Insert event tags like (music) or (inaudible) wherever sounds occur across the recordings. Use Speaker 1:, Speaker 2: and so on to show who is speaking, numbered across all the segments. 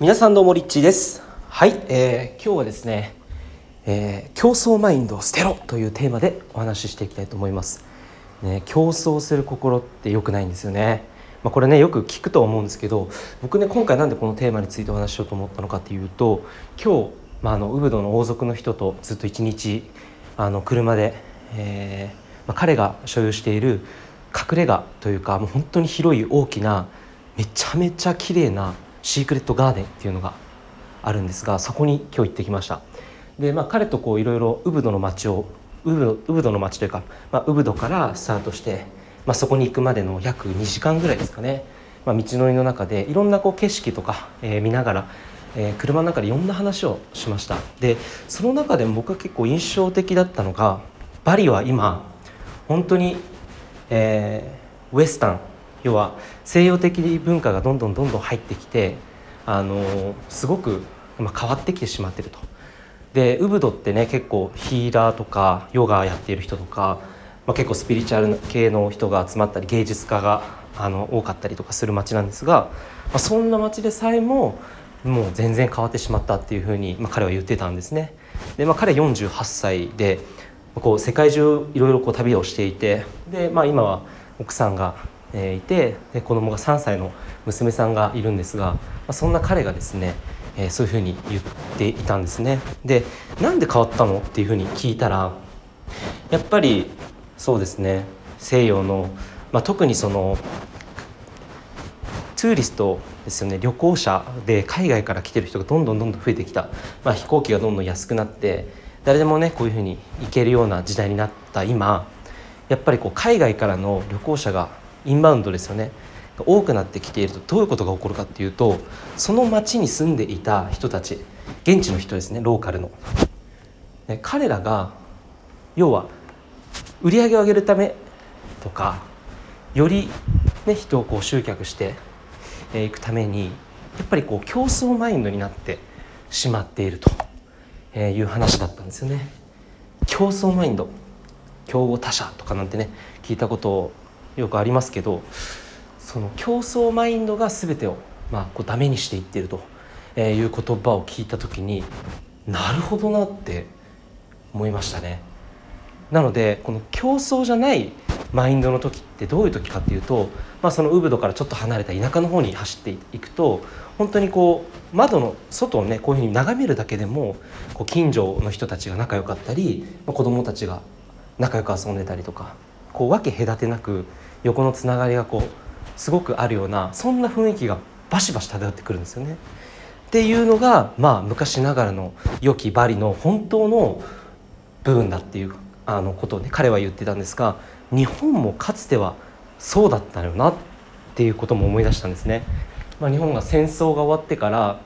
Speaker 1: 皆さんどうもリッチーです。はい、えー、今日はですね、えー、競争マインドを捨てろというテーマでお話ししていきたいと思います。ね、競争する心って良くないんですよね。まあ、これねよく聞くと思うんですけど僕ね今回なんでこのテーマについてお話ししようと思ったのかっていうと今日、まあ、あのウブドの王族の人とずっと一日あの車で、えーまあ、彼が所有している隠れ家というかもう本当に広い大きなめちゃめちゃ綺麗なシークレットガーデンっていうのがあるんですがそこに今日行ってきました。でまあ彼とこういろいろウブドの街をウブドウブドの街というか、まあ、ウブドからスタートして、まあ、そこに行くまでの約2時間ぐらいですかね、まあ、道のりの中でいろんなこう景色とか、えー、見ながら、えー、車の中でいろんな話をしました。でその中でも僕が結構印象的だったのがバリは今本当に、えー、ウエスタン要は西洋的文化がどんどんどんどん入ってきてあのすごく、変わってきてしまってると。でウブドってね結構ヒーラーとかヨガやっている人とか、まあ、結構スピリチュアル系の人が集まったり芸術家があの多かったりとかする街なんですが、まあ、そんな街でさえももう全然変わってしまったっていうふうに、まあ、彼は言ってたんですね。で、まあ、彼48歳でこう世界中いろいろこう旅をしていてで、まあ、今は奥さんがえ、いてで子供が3歳の娘さんがいるんですが、まあ、そんな彼がですね、えー、そういうふうに言っていたんですね。でなんで変わったのっていうふうに聞いたらやっぱりそうですね西洋の、まあ、特にそのツーリストですよね旅行者で海外から来てる人がどんどんどんどん増えてきた、まあ、飛行機がどんどん安くなって誰でもねこういうふうに行けるような時代になった今やっぱりこう海外からの旅行者がインバウンドですよね多くなってきているとどういうことが起こるかっていうとその町に住んでいた人たち現地の人ですねローカルの。彼らが要は売り上げを上げるためとかより、ね、人をこう集客していくためにやっぱりこう競争マインドになってしまっているという話だったんですよね。競争マインド競合他社とかなんてね聞いたことよくありますけどその競争マインドが全てを、まあ、こうダメにしていってるという言葉を聞いた時になるほどなって思いましたね。なのでこの競争じゃないマインドの時ってどういう時かっていうと、まあ、そのウブドからちょっと離れた田舎の方に走っていくと本当にこう窓の外をねこういうふうに眺めるだけでもこう近所の人たちが仲良かったり、まあ、子供たちが仲良く遊んでたりとかこう分け隔てなく横のつながりがこうすごくあるようなそんな雰囲気がバシバシ漂ってくるんですよね。っていうのがまあ昔ながらの良きバリの本当の部分だっていうあのことをね彼は言ってたんですが日本もかつてはそうだったよなっていうことも思い出したんですね。まあ、日本が戦争が終わってから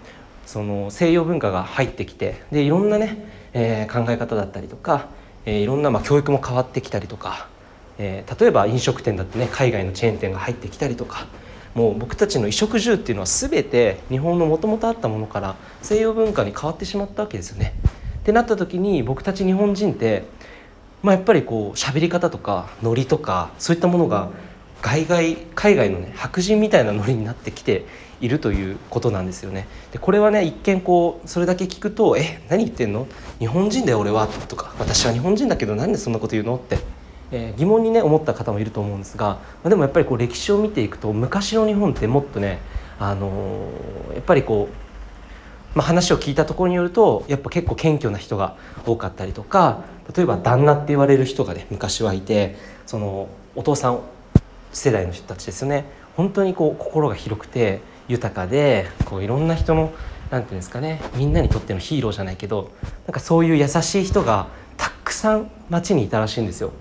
Speaker 1: その西洋文化が入ってきてでいろんなね、えー、考え方だったりとか、えー、いろんなまあ教育も変わってきたりとかえー、例えば飲食店だってね海外のチェーン店が入ってきたりとかもう僕たちの衣食住っていうのは全て日本のもともとあったものから西洋文化に変わってしまったわけですよね。ってなった時に僕たち日本人って、まあ、やっぱりこう喋り方とかノリとかそういったものが海外海外のね白人みたいなノリになってきているということなんですよね。でこれはね一見こうそれだけ聞くと「え何言ってんの？日本人だよ俺は」とか「私は日本人だけどなんでそんなこと言うの?」ってえー、疑問にね思った方もいると思うんですが、まあ、でもやっぱりこう歴史を見ていくと昔の日本ってもっとね、あのー、やっぱりこう、まあ、話を聞いたところによるとやっぱ結構謙虚な人が多かったりとか例えば旦那って言われる人がね昔はいてそのお父さん世代の人たちですよね本当にこう心が広くて豊かでこういろんな人の何て言うんですかねみんなにとってのヒーローじゃないけどなんかそういう優しい人がたくさん街にいたらしいんですよ。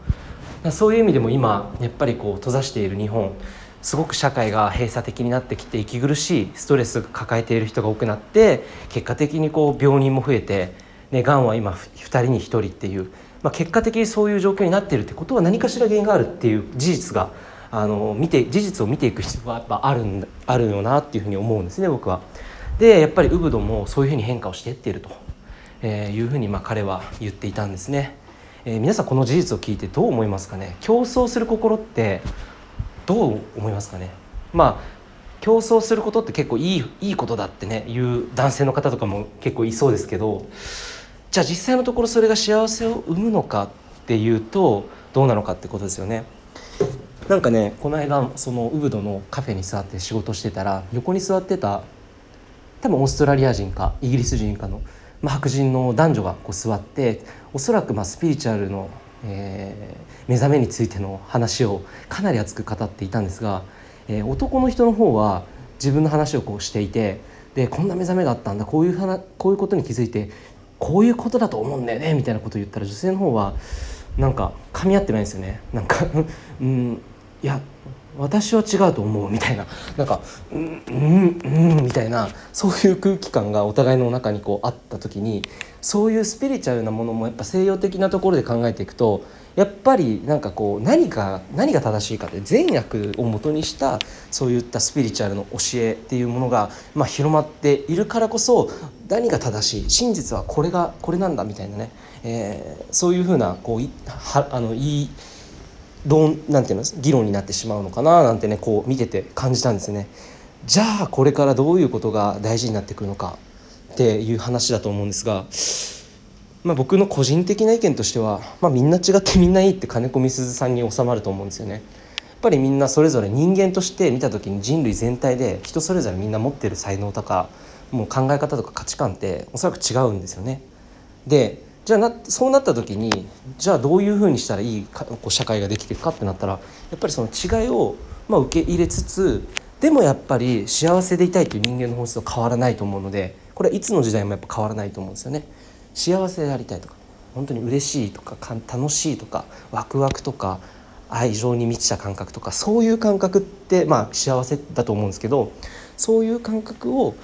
Speaker 1: そういう意味でも今やっぱりこう閉ざしている日本すごく社会が閉鎖的になってきて息苦しいストレス抱えている人が多くなって結果的にこう病人も増えて、ね、がんは今2人に1人っていう、まあ、結果的にそういう状況になっているってことは何かしら原因があるっていう事実があの見て事実を見ていく必要はやっぱあるんあるよなっていうふうに思うんですね僕は。でやっぱりウブドもそういうふうに変化をしていっていると、えいうふうにまあ彼は言っていたんですね。えー、皆さんこの事実を聞いてどう思いますかね？競争する心ってどう思いますかね？まあ競争することって結構いいいいことだってねいう男性の方とかも結構いそうですけどじゃあ実際のところそれが幸せを生むのかっていうとどうなのかってことですよね。なんかねこの間そのウブドのカフェに座って仕事してたら横に座ってた多分オーストラリア人かイギリス人かの、まあ、白人の男女がこう座っておそらくまあスピリチュアルの、えー、目覚めについての話をかなり熱く語っていたんですが、えー、男の人の方は自分の話をこうしていてでこんな目覚めがあったんだこういう話こういうことに気づいてこういうことだと思うんだよねみたいなことを言ったら女性の方はなんか噛み合ってないんですよね。なんか (laughs) うんいや私は違うと思うみたいな。なんかうんうんうんみたいなそういう空気感がお互いの中にこうあった時にそういうスピリチュアルなものもやっぱ西洋的なところで考えていくとやっぱりなんかこう何か何が正しいかって善悪をもとにしたそういったスピリチュアルの教えっていうものが、まあ、広まっているからこそ何が正しい真実はこれがこれなんだみたいなね、えー、そういうふうなこういはあのいい論なんていうの議論になってしまうのかななんてねこう見てて感じたんですね。じゃあこれからどういうことが大事になってくるのかっていう話だと思うんですが、まあ、僕の個人的な意見としては、まあ、みんな違ってみんないいって金子みすずさんに収まると思うんですよね。やっぱりみんなそれぞれ人間として見た時に人類全体で人それぞれみんな持ってる才能とかもう考え方とか価値観っておそらく違うんですよね。でじゃあなそうなった時にじゃあどういうふうにしたらいいかこう社会ができていくかってなったらやっぱりその違いを、まあ、受け入れつつでもやっぱり幸せでいたいという人間の本質は変わらないと思うのでこれはいつの時代もやっぱ変わらないと思うんですよね。幸せでありたいとか本当に嬉しいとか楽しいとかワクワクとか愛情に満ちた感覚とかそういう感覚ってまあ幸せだと思うんですけどそういう感覚を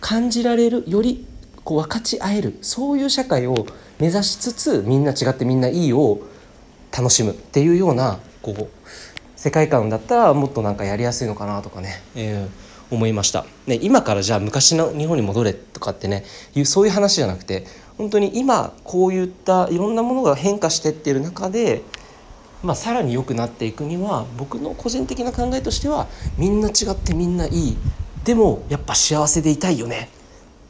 Speaker 1: 感じられるよりこう分かち合えるそういう社会を目指しつつみんな違ってみんないいを楽しむっていうようなこう世界観だったらもっとなんかやりやすいのかなとかね、えー、思いました、ね、今からじゃあ昔の日本に戻れとかってねいうそういう話じゃなくて本当に今こういったいろんなものが変化してってる中で、まあ、さらに良くなっていくには僕の個人的な考えとしてはみんな違ってみんないい。でもやっぱ幸せでいたいよね。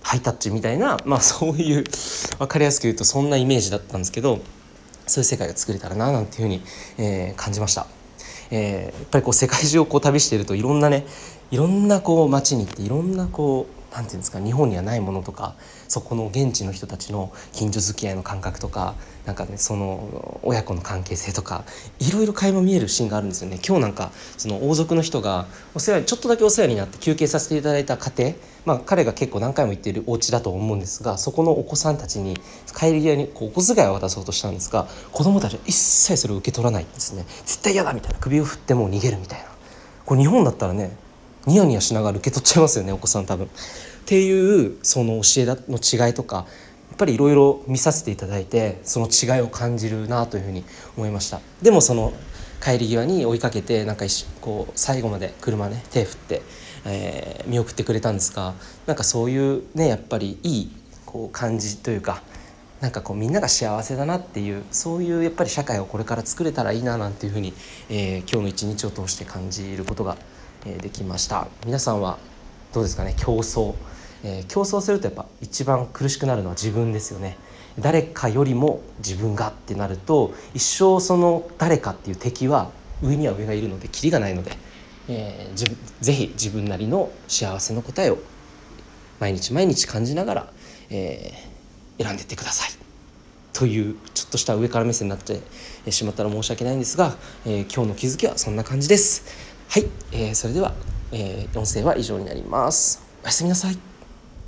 Speaker 1: ハイタッチみたいな、まあ、(laughs) そういう分かりやすく言うとそんなイメージだったんですけどそういう世界が作れたらななんていうふうに、えー、感じました。えー、やっぱりこう世界中をこう旅しているといろんなねいろんなこう街に行っていろんなこう何て言うんですか日本にはないものとかそこの現地の人たちの近所付き合いの感覚とかなんかねその親子の関係性とかいろいろ垣間見えるシーンがあるんですよね。今日なんかその王族の人がお世話ちょっとだけお世話になって休憩させていただいた家庭まあ彼が結構何回も行っているお家だと思うんですがそこのお子さんたちに帰り際にこうお小遣いを渡そうとしたんですが子供たちは一切それを受け取らないんですね。絶対嫌だみたいな。首を振ってもう逃げるみたいな。これ日本だったらねニヤニヤしながら受け取っちゃいますよねお子さん多分。っていうその教えの違いとかやっぱりいろいろ見させていただいてその違いを感じるなというふうに思いましたでもその帰り際に追いかけてなんかこう最後まで車ね手振って、えー、見送ってくれたんですがなんかそういうねやっぱりいいこう感じというかなんかこうみんなが幸せだなっていうそういうやっぱり社会をこれから作れたらいいななんていうふうに、えー、今日の一日を通して感じることが、えー、できました。皆さんはどうですかね？競争。えー、競争するとやっぱ一番苦しくなるのは自分ですよね。誰かよりも自分がってなると一生その誰かっていう敵は上には上がいるのでキリがないので、えー、ぜひ自分なりの幸せの答えを毎日毎日感じながら、えー、選んでいってください。というちょっとした上から目線になってしまったら申し訳ないんですが、えー、今日の気づきはそんな感じです。はい、えー、それでは、えー、音声は以上になります。おやすみなさい。